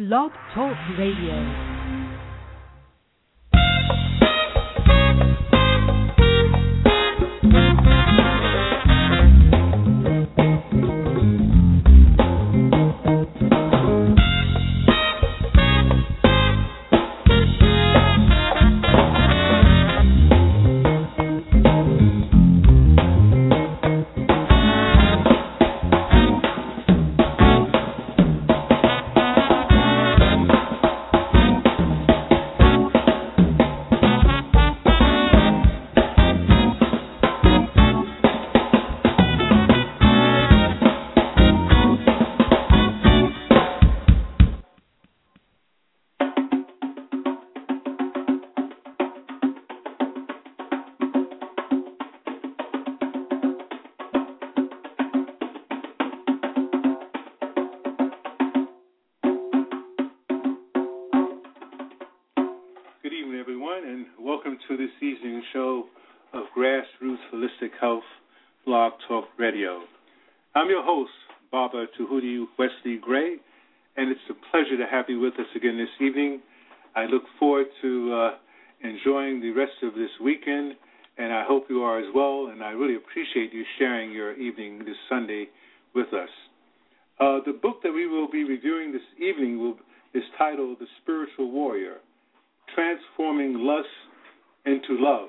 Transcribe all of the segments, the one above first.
Blog Talk Radio. welcome to this evening's show of Grassroots Holistic Health Blog Talk Radio. I'm your host, Baba Tuhudi Wesley Gray, and it's a pleasure to have you with us again this evening. I look forward to uh, enjoying the rest of this weekend, and I hope you are as well, and I really appreciate you sharing your evening this Sunday with us. Uh, the book that we will be reviewing this evening will, is titled The Spiritual Warrior Transforming Lust into love.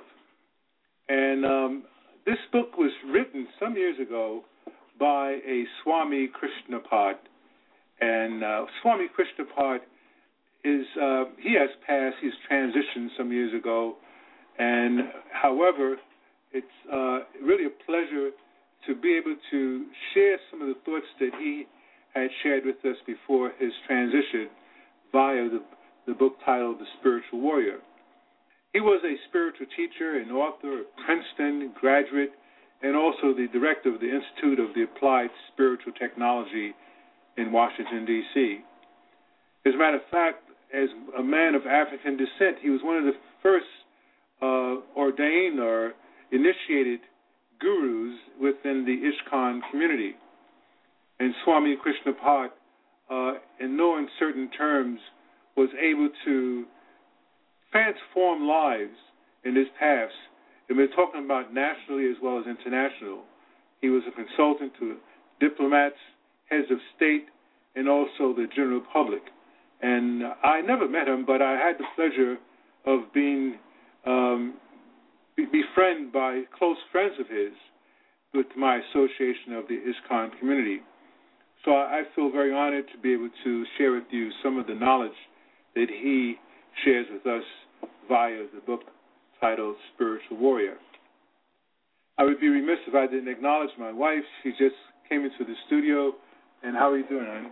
And um, this book was written some years ago by a Swami Krishnapad. And uh, Swami Krishnapad is, uh, he has passed, he's transitioned some years ago. And however, it's uh, really a pleasure to be able to share some of the thoughts that he had shared with us before his transition via the, the book titled The Spiritual Warrior. He was a spiritual teacher and author, Princeton graduate, and also the director of the Institute of the Applied Spiritual Technology in Washington, D.C. As a matter of fact, as a man of African descent, he was one of the first uh, ordained or initiated gurus within the ISKCON community. And Swami Krishnapad, uh, in no uncertain terms, was able to transform lives in his past, and we're talking about nationally as well as international. He was a consultant to diplomats, heads of state, and also the general public. And I never met him, but I had the pleasure of being um, befriended by close friends of his with my association of the ISKCON community. So I feel very honored to be able to share with you some of the knowledge that he shares with us via the book titled Spiritual Warrior. I would be remiss if I didn't acknowledge my wife. She just came into the studio. And how are you doing, honey?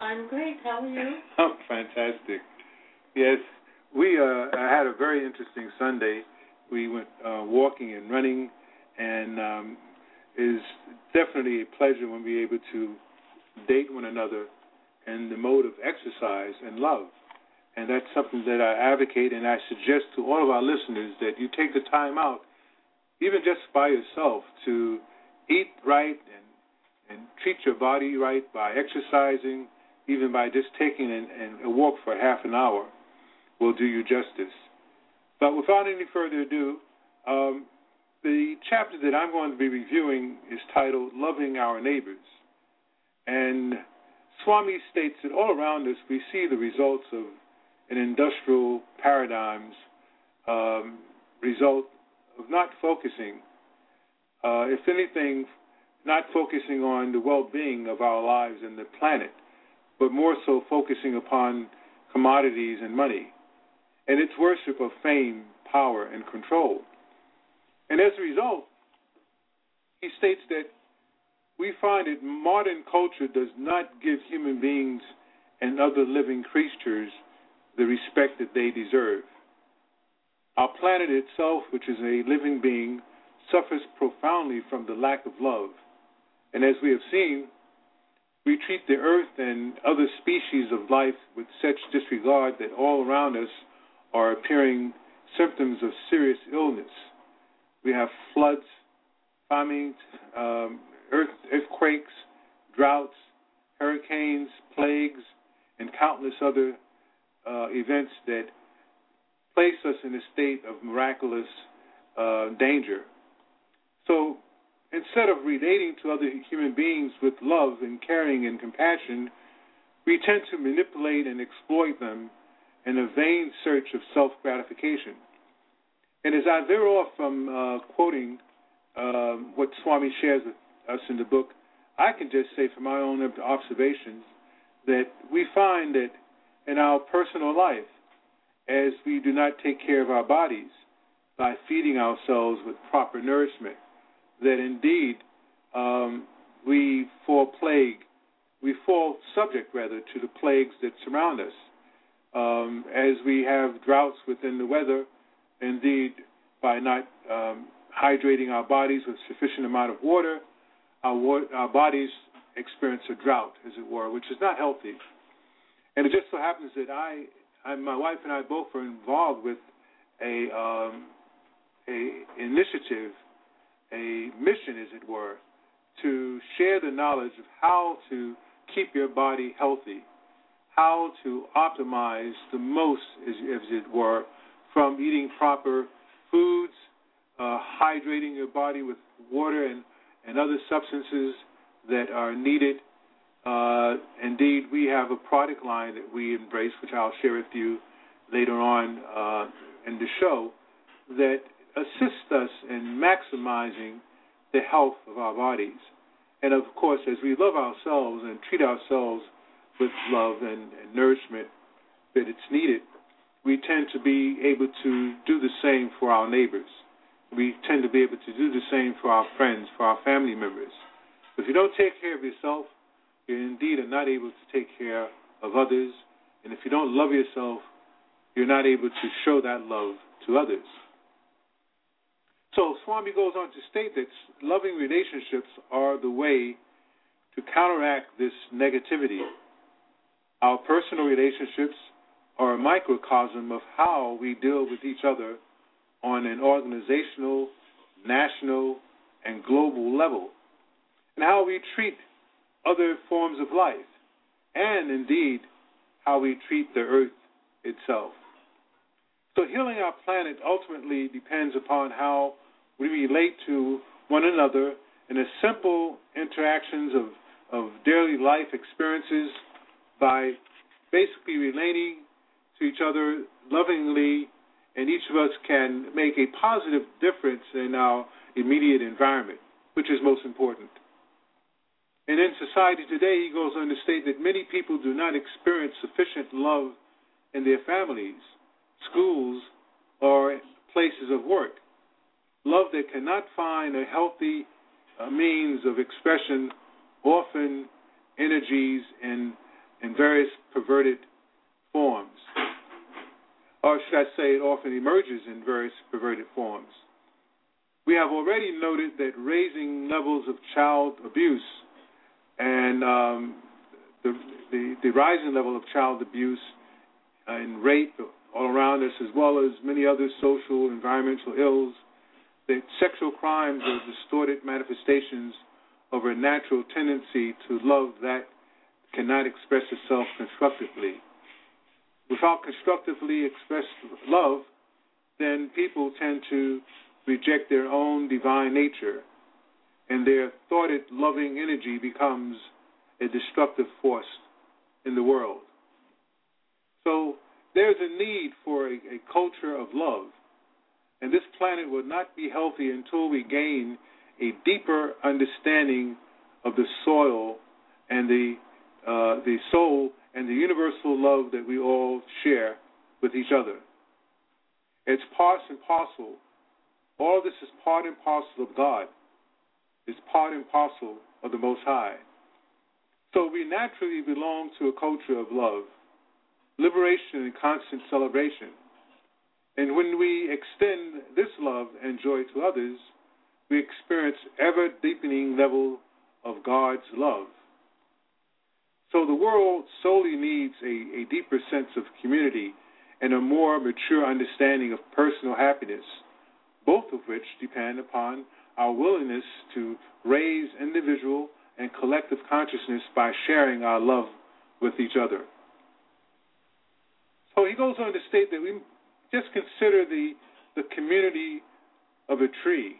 I'm great. How are you? I'm fantastic. Yes, we uh, had a very interesting Sunday. We went uh, walking and running, and um, is definitely a pleasure when we're able to date one another in the mode of exercise and love. And that's something that I advocate and I suggest to all of our listeners that you take the time out, even just by yourself, to eat right and and treat your body right by exercising, even by just taking an, an, a walk for half an hour, will do you justice. But without any further ado, um, the chapter that I'm going to be reviewing is titled Loving Our Neighbors. And Swami states that all around us we see the results of and industrial paradigms um, result of not focusing, uh, if anything, not focusing on the well being of our lives and the planet, but more so focusing upon commodities and money and its worship of fame, power, and control. And as a result, he states that we find that modern culture does not give human beings and other living creatures the respect that they deserve. Our planet itself, which is a living being, suffers profoundly from the lack of love. And as we have seen, we treat the earth and other species of life with such disregard that all around us are appearing symptoms of serious illness. We have floods, famines, um, earth, earthquakes, droughts, hurricanes, plagues, and countless other uh, events that place us in a state of miraculous uh, danger. So instead of relating to other human beings with love and caring and compassion, we tend to manipulate and exploit them in a vain search of self gratification. And as I veer off from uh, quoting uh, what Swami shares with us in the book, I can just say from my own observations that we find that in our personal life, as we do not take care of our bodies by feeding ourselves with proper nourishment, that indeed um, we fall plague, we fall subject rather to the plagues that surround us. Um, as we have droughts within the weather, indeed by not um, hydrating our bodies with sufficient amount of water, our, our bodies experience a drought, as it were, which is not healthy. And it just so happens that I, I my wife and I both are involved with a um, a initiative, a mission, as it were, to share the knowledge of how to keep your body healthy, how to optimize the most, as, as it were, from eating proper foods, uh, hydrating your body with water and, and other substances that are needed. Uh, indeed, we have a product line that we embrace, which I'll share with you later on uh, in the show, that assists us in maximizing the health of our bodies. And of course, as we love ourselves and treat ourselves with love and, and nourishment that it's needed, we tend to be able to do the same for our neighbors. We tend to be able to do the same for our friends, for our family members. If you don't take care of yourself, you indeed are not able to take care of others. And if you don't love yourself, you're not able to show that love to others. So Swami goes on to state that loving relationships are the way to counteract this negativity. Our personal relationships are a microcosm of how we deal with each other on an organizational, national, and global level, and how we treat other forms of life, and indeed how we treat the earth itself. So, healing our planet ultimately depends upon how we relate to one another in the simple interactions of, of daily life experiences by basically relating to each other lovingly, and each of us can make a positive difference in our immediate environment, which is most important. And in society today, he goes on to state that many people do not experience sufficient love in their families, schools, or places of work love that cannot find a healthy uh, means of expression often energies in in various perverted forms. Or should I say it often emerges in various perverted forms. We have already noted that raising levels of child abuse and um, the, the, the rising level of child abuse and rape all around us, as well as many other social, environmental ills, that sexual crimes are distorted manifestations of a natural tendency to love that cannot express itself constructively. Without constructively expressed love, then people tend to reject their own divine nature, and their thoughted loving energy becomes a destructive force in the world. So there's a need for a, a culture of love and this planet will not be healthy until we gain a deeper understanding of the soil and the uh, the soul and the universal love that we all share with each other. It's part and parcel. All this is part and parcel of God. It's part and parcel of the Most High. So we naturally belong to a culture of love, liberation, and constant celebration. And when we extend this love and joy to others, we experience ever deepening level of God's love. So the world solely needs a, a deeper sense of community and a more mature understanding of personal happiness, both of which depend upon our willingness to raise individual and collective consciousness by sharing our love with each other. So he goes on to state that we just consider the, the community of a tree.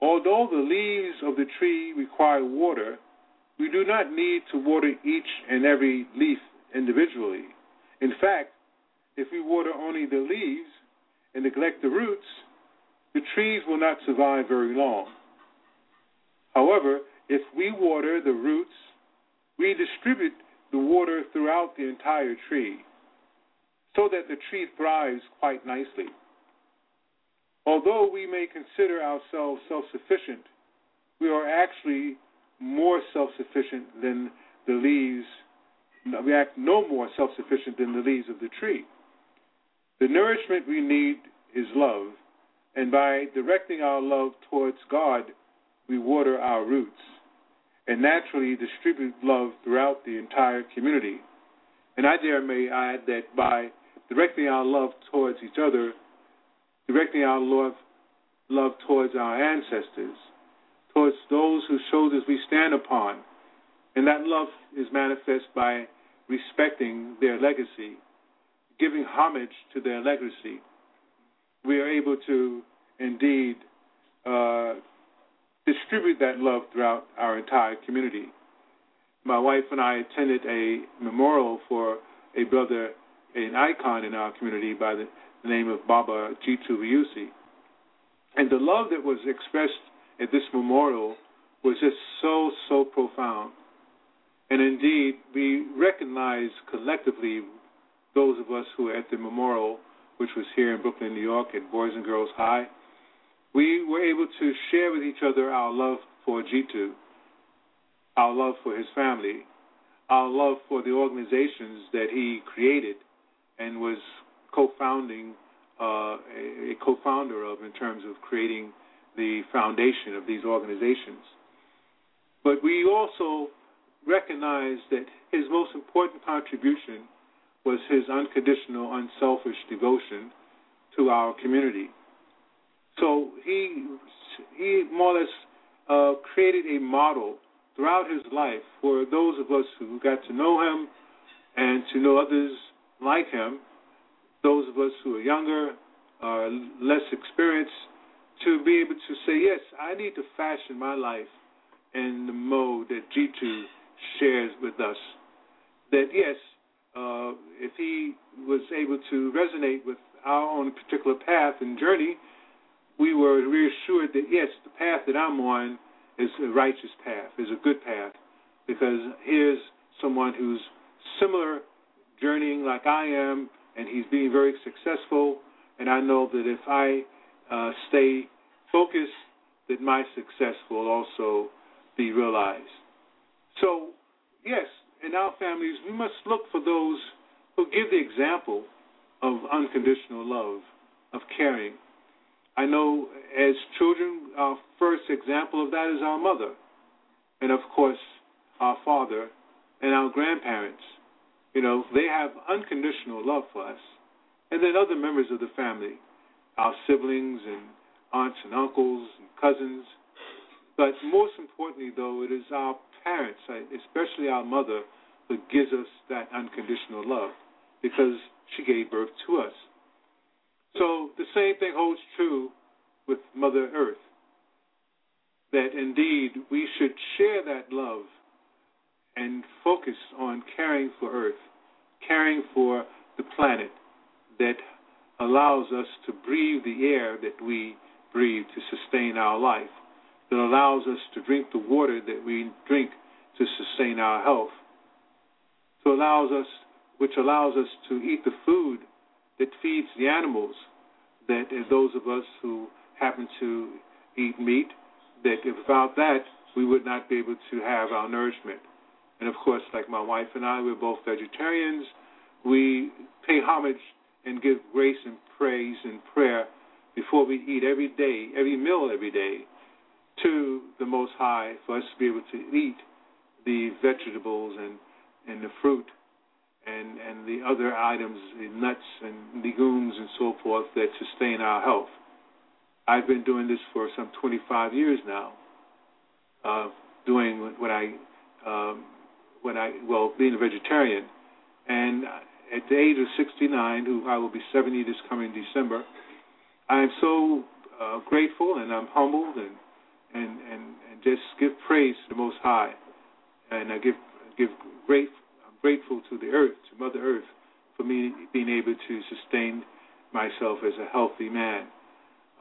Although the leaves of the tree require water, we do not need to water each and every leaf individually. In fact, if we water only the leaves and neglect the roots, the trees will not survive very long. However, if we water the roots, we distribute the water throughout the entire tree so that the tree thrives quite nicely. Although we may consider ourselves self sufficient, we are actually more self sufficient than the leaves, we act no more self sufficient than the leaves of the tree. The nourishment we need is love, and by directing our love towards God, we water our roots and naturally distribute love throughout the entire community. And I dare may add that by directing our love towards each other, directing our love, love towards our ancestors, towards those whose shoulders we stand upon, and that love is manifest by respecting their legacy, giving homage to their legacy. We are able to indeed uh, distribute that love throughout our entire community. My wife and I attended a memorial for a brother, an icon in our community by the name of Baba Jitu Weusi. And the love that was expressed at this memorial was just so, so profound. And indeed, we recognize collectively those of us who were at the memorial, which was here in Brooklyn, New York, at Boys and Girls High, we were able to share with each other our love for Jitu, our love for his family, our love for the organizations that he created and was co-founding, uh, a co-founder of in terms of creating the foundation of these organizations. But we also recognize that his most important contribution was his unconditional, unselfish devotion to our community. So he he more or less uh, created a model throughout his life for those of us who got to know him and to know others like him, those of us who are younger, uh, less experienced, to be able to say, yes, I need to fashion my life in the mode that Jitu shares with us. That yes, uh, if he was able to resonate with our own particular path and journey, we were reassured that yes, the path that I'm on is a righteous path, is a good path, because here's someone who's similar journeying like I am, and he's being very successful. And I know that if I uh, stay focused, that my success will also be realized. So, yes, in our families, we must look for those who give the example of unconditional love, of caring, I know as children, our first example of that is our mother, and of course, our father and our grandparents. You know, they have unconditional love for us. And then other members of the family, our siblings and aunts and uncles and cousins. But most importantly, though, it is our parents, uh, especially our mother, who gives us that unconditional love because she gave birth to us. So the same thing holds true with Mother Earth. That indeed we should share that love and focus on caring for Earth, caring for the planet that allows us to breathe the air that we breathe to sustain our life, that allows us to drink the water that we drink to sustain our health, to allows us, which allows us to eat the food that feeds the animals, that uh, those of us who happen to eat meat, that without that, we would not be able to have our nourishment. And of course, like my wife and I, we're both vegetarians. We pay homage and give grace and praise and prayer before we eat every day, every meal every day, to the Most High for us to be able to eat the vegetables and, and the fruit and, and the other items, the nuts and legumes and so forth that sustain our health. I've been doing this for some 25 years now, uh, doing what I, um, when I, well, being a vegetarian, and at the age of 69, who I will be 70 this coming December, I am so uh, grateful and I'm humbled and, and and and just give praise to the Most High, and I give give great I'm grateful to the Earth, to Mother Earth, for me being able to sustain myself as a healthy man,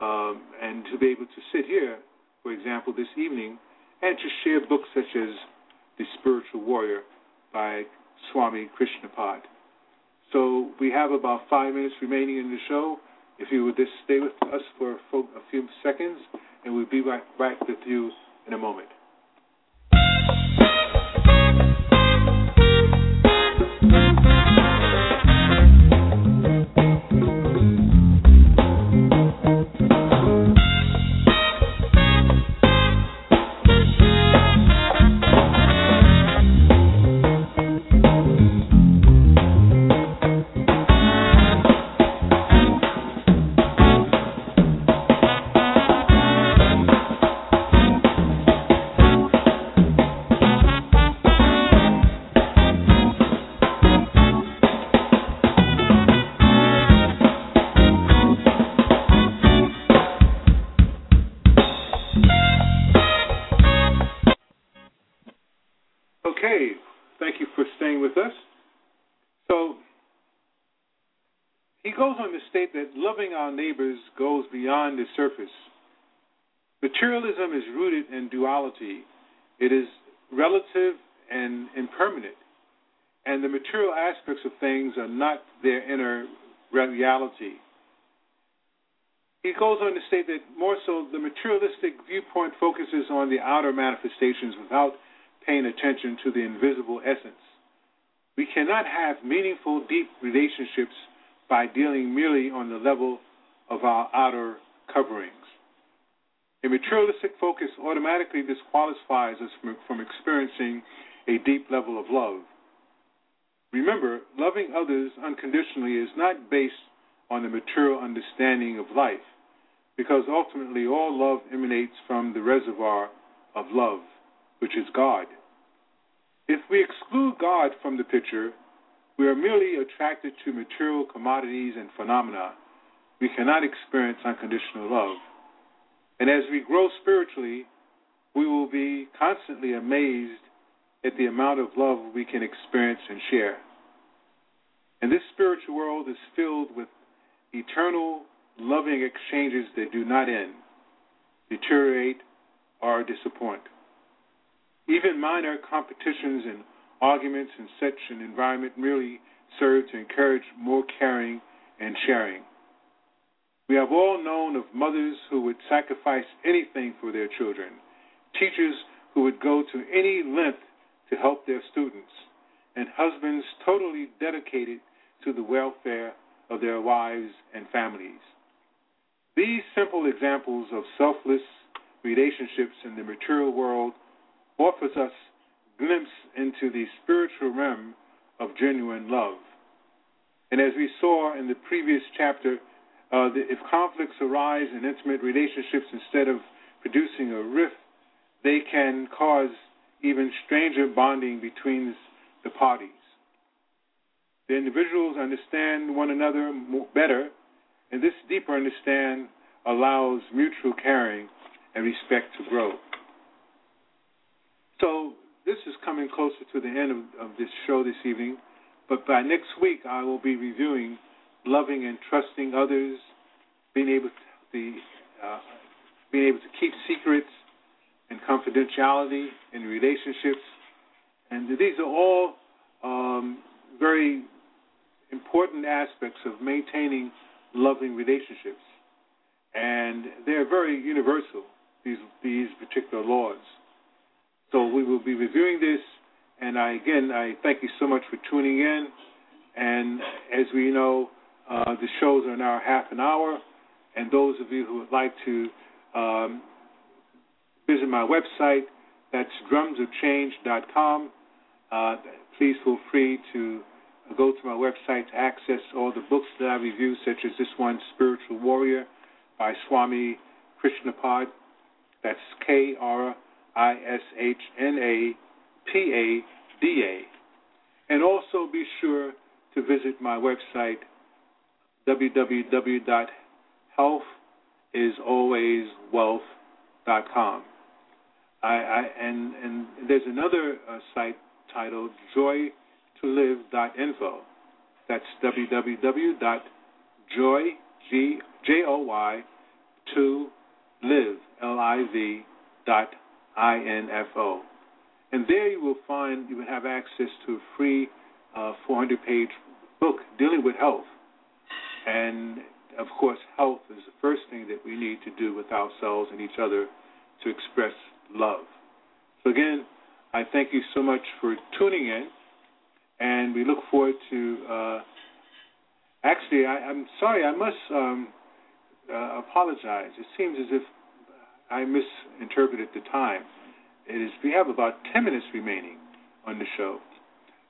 um, and to be able to sit here, for example, this evening, and to share books such as The Spiritual Warrior by Swami Krishnapad. So we have about five minutes remaining in the show. If you would just stay with us for a few seconds, and we'll be right back with you in a moment. Our neighbors goes beyond the surface. Materialism is rooted in duality. It is relative and impermanent, and the material aspects of things are not their inner reality. He goes on to state that more so, the materialistic viewpoint focuses on the outer manifestations without paying attention to the invisible essence. We cannot have meaningful, deep relationships by dealing merely on the level of our outer coverings. A materialistic focus automatically disqualifies us from, from experiencing a deep level of love. Remember, loving others unconditionally is not based on the material understanding of life, because ultimately all love emanates from the reservoir of love, which is God. If we exclude God from the picture, we are merely attracted to material commodities and phenomena we cannot experience unconditional love. And as we grow spiritually, we will be constantly amazed at the amount of love we can experience and share. And this spiritual world is filled with eternal, loving exchanges that do not end, deteriorate, or disappoint. Even minor competitions and arguments in such an environment merely serve to encourage more caring and sharing. We have all known of mothers who would sacrifice anything for their children, teachers who would go to any length to help their students, and husbands totally dedicated to the welfare of their wives and families. These simple examples of selfless relationships in the material world offers us glimpse into the spiritual realm of genuine love. And as we saw in the previous chapter, uh, the, if conflicts arise in intimate relationships instead of producing a rift, they can cause even stranger bonding between the parties. The individuals understand one another more, better, and this deeper understand allows mutual caring and respect to grow. So this is coming closer to the end of, of this show this evening, but by next week I will be reviewing loving and trusting others, being able to the, uh, being able to keep secrets and confidentiality in relationships, and these are all um, very important aspects of maintaining loving relationships, and they're very universal. These these particular laws. So we will be reviewing this, and I again I thank you so much for tuning in. And as we know, uh, the shows are now half an hour, and those of you who would like to um, visit my website, that's drumsofchange.com. Uh, please feel free to go to my website to access all the books that I review, such as this one, Spiritual Warrior by Swami Krishnapad. That's K R I S H N A P A D A. And also be sure to visit my website, www.healthisalwayswealth.com. I, I, and, and there's another uh, site titled joytolive.info. That's www.joy, G, J-O-Y, to live, L-I-V, dot I-N-F-O. And there you will find, you will have access to a free uh, 400-page book dealing with health. And, of course, health is the first thing that we need to do with ourselves and each other to express love. So, again, I thank you so much for tuning in, and we look forward to. Uh, actually, I, am sorry, I must um, uh, apologize. It seems as if I misinterpreted the time. It is we have about ten minutes remaining on the show.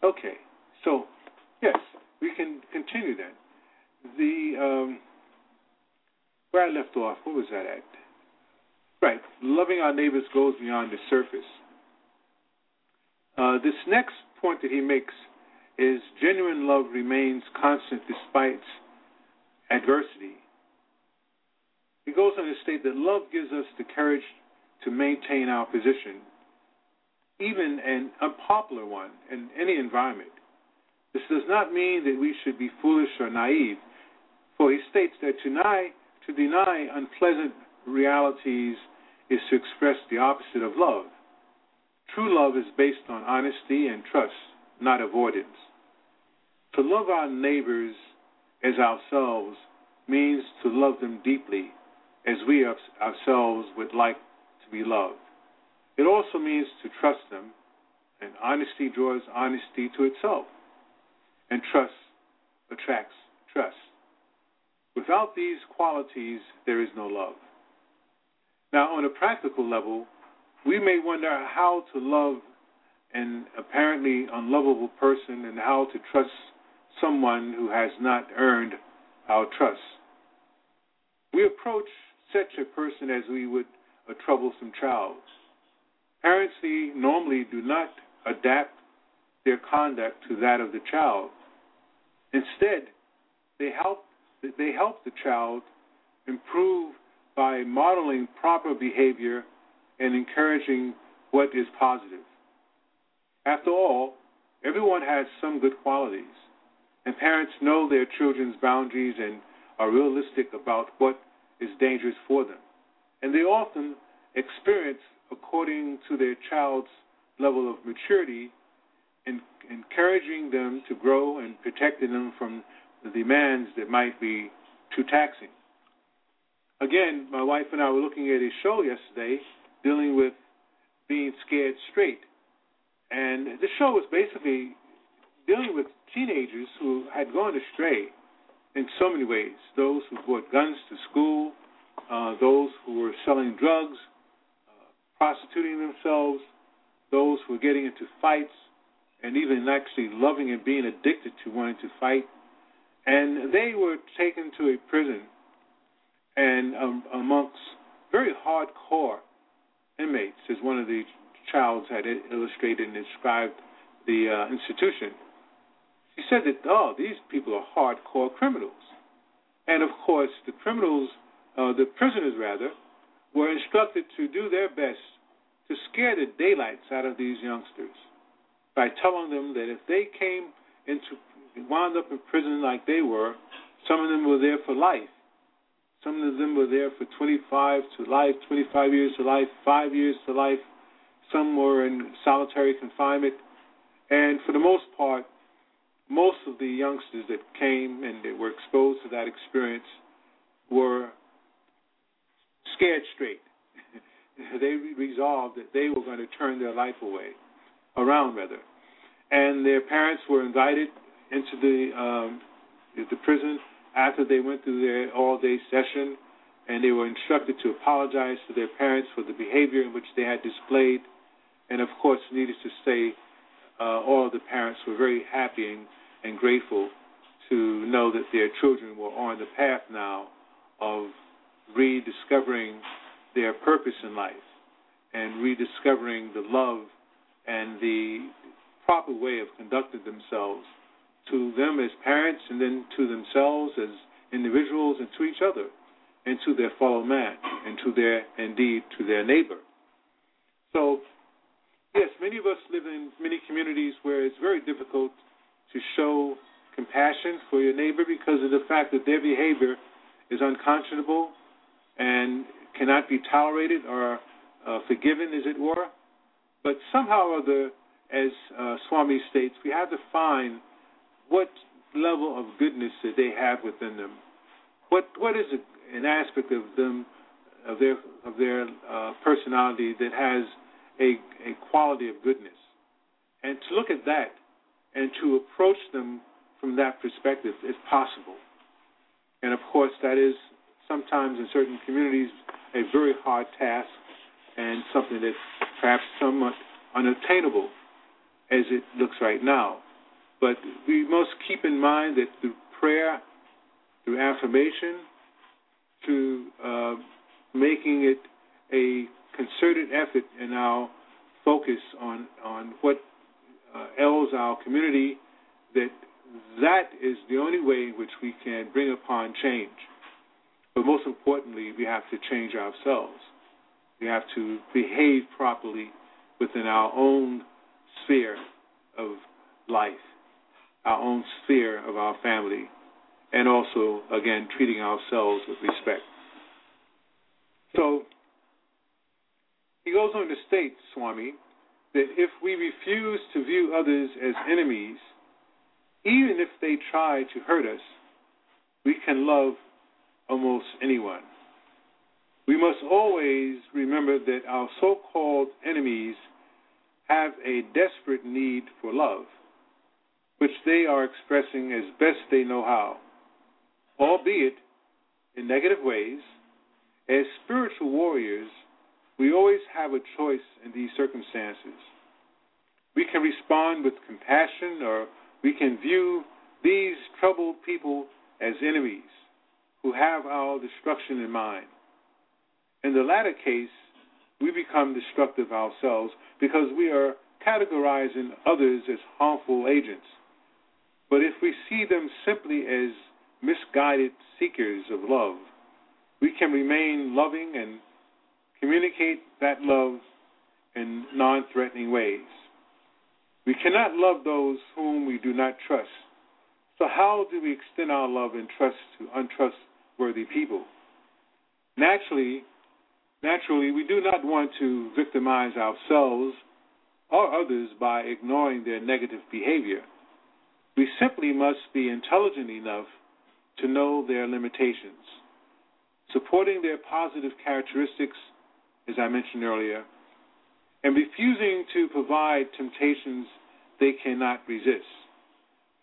Okay, so yes, we can continue then. The um, where I left off, what was that at? Right, loving our neighbors goes beyond the surface. Uh, this next point that he makes is genuine love remains constant despite adversity. He goes on to state that love gives us the courage to maintain our position, even an unpopular one in any environment. This does not mean that we should be foolish or naive, for he states that to deny, to deny unpleasant realities is to express the opposite of love. True love is based on honesty and trust, not avoidance. To love our neighbors as ourselves means to love them deeply, as we ourselves would like to be loved. It also means to trust them, and honesty draws honesty to itself, and trust attracts trust. Without these qualities, there is no love. Now, on a practical level, we may wonder how to love an apparently unlovable person and how to trust someone who has not earned our trust. We approach such a person as we would a troublesome child. Parents normally do not adapt their conduct to that of the child. Instead, they help they help the child improve by modeling proper behavior and encouraging what is positive. After all, everyone has some good qualities, and parents know their children's boundaries and are realistic about what is dangerous for them. And they often experience, according to their child's level of maturity, in encouraging them to grow and protecting them from the demands that might be too taxing. Again, my wife and I were looking at a show yesterday dealing with being scared straight. And the show was basically dealing with teenagers who had gone astray in so many ways. Those who brought guns to school, uh, those who were selling drugs, uh, prostituting themselves, those who were getting into fights, and even actually loving and being addicted to wanting to fight. And they were taken to a prison and um, amongst very hardcore inmates, as one of the childs had illustrated and described the uh, institution. She said that, oh, these people are hardcore criminals. And of course, the criminals, uh, the prisoners rather, were instructed to do their best to scare the daylights out of these youngsters by telling them that if they came into, wound up in prison like they were, some of them were there for life some of them were there for 25 to life, 25 years to life, five years to life. Some were in solitary confinement. And for the most part, most of the youngsters that came and that were exposed to that experience were scared straight. they resolved that they were going to turn their life away, around rather. And their parents were invited into the um, the prison after they went through their all day session and they were instructed to apologize to their parents for the behavior in which they had displayed. And of course, needless to say, uh, all of the parents were very happy and, and grateful to know that their children were on the path now of rediscovering their purpose in life and rediscovering the love and the proper way of conducting themselves to them as parents and then to themselves as individuals and to each other and to their fellow man and to their indeed to their neighbor. So yes, many of us live in many communities where it's very difficult compassion for your neighbor because of the fact that their behavior is unconscionable and cannot be tolerated or uh, forgiven, as it were. But somehow or other, as uh, Swami states, we have to find what level of goodness that they have within them. What what is a, an aspect of them, of their of their uh, personality that has a a quality of goodness, and to look at that and to approach them from that perspective is possible. And of course, that is sometimes in certain communities a very hard task and something that's perhaps somewhat unattainable as it looks right now. But we must keep in mind that through prayer, through affirmation, through uh, making it a concerted effort in our focus on on what uh, ails our community, that that is the only way in which we can bring upon change. But most importantly, we have to change ourselves. We have to behave properly within our own sphere of life, our own sphere of our family, and also, again, treating ourselves with respect. So, he goes on to state, Swami, that if we refuse to view others as enemies, even if they try to hurt us, we can love almost anyone. We must always remember that our so called enemies have a desperate need for love, which they are expressing as best they know how, albeit in negative ways. As spiritual warriors, we always have a choice in these circumstances. We can respond with compassion or we can view these troubled people as enemies who have our destruction in mind. In the latter case, we become destructive ourselves because we are categorizing others as harmful agents. But if we see them simply as misguided seekers of love, we can remain loving and communicate that love in non threatening ways. We cannot love those whom we do not trust. So, how do we extend our love and trust to untrustworthy people? Naturally, naturally, we do not want to victimize ourselves or others by ignoring their negative behavior. We simply must be intelligent enough to know their limitations. Supporting their positive characteristics, as I mentioned earlier, and refusing to provide temptations they cannot resist.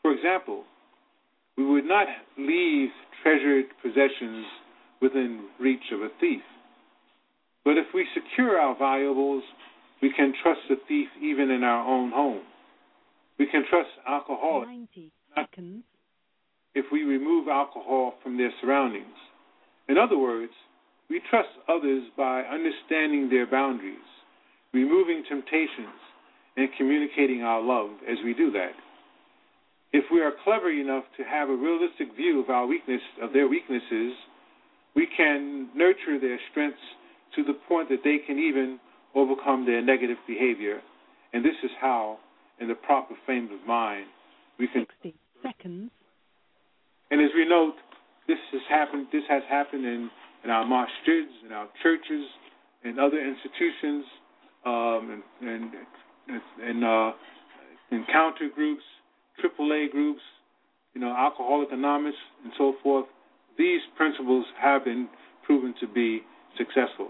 For example, we would not leave treasured possessions within reach of a thief. But if we secure our valuables, we can trust the thief even in our own home. We can trust alcoholics if we remove alcohol from their surroundings. In other words, we trust others by understanding their boundaries removing temptations, and communicating our love as we do that. If we are clever enough to have a realistic view of our weakness of their weaknesses, we can nurture their strengths to the point that they can even overcome their negative behavior. And this is how, in the proper frame of mind, we can 60 seconds. and as we note, this has happened. This has happened in, in our masjids, in our churches, in other institutions um, and and, and uh, encounter groups, AAA groups, you know, Alcoholic Anonymous, and so forth. These principles have been proven to be successful.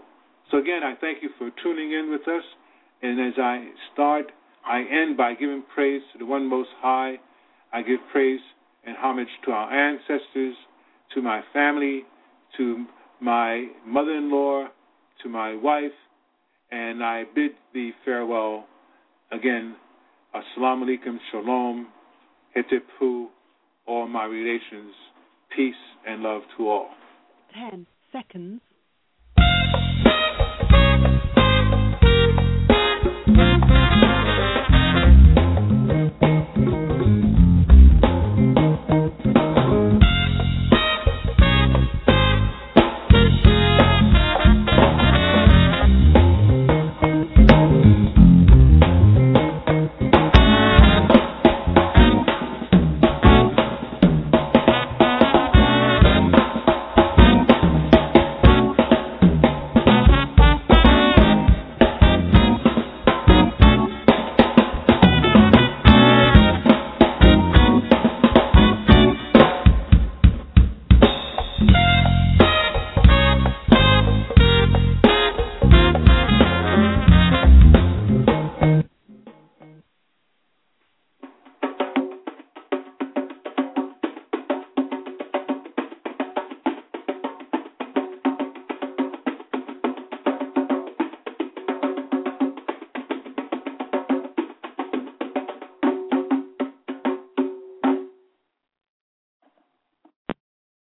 So again, I thank you for tuning in with us. And as I start, I end by giving praise to the One Most High. I give praise and homage to our ancestors, to my family, to my mother-in-law, to my wife, and I bid thee farewell again. Assalamu alaikum, shalom, hetipu, all my relations, peace and love to all. 10 seconds.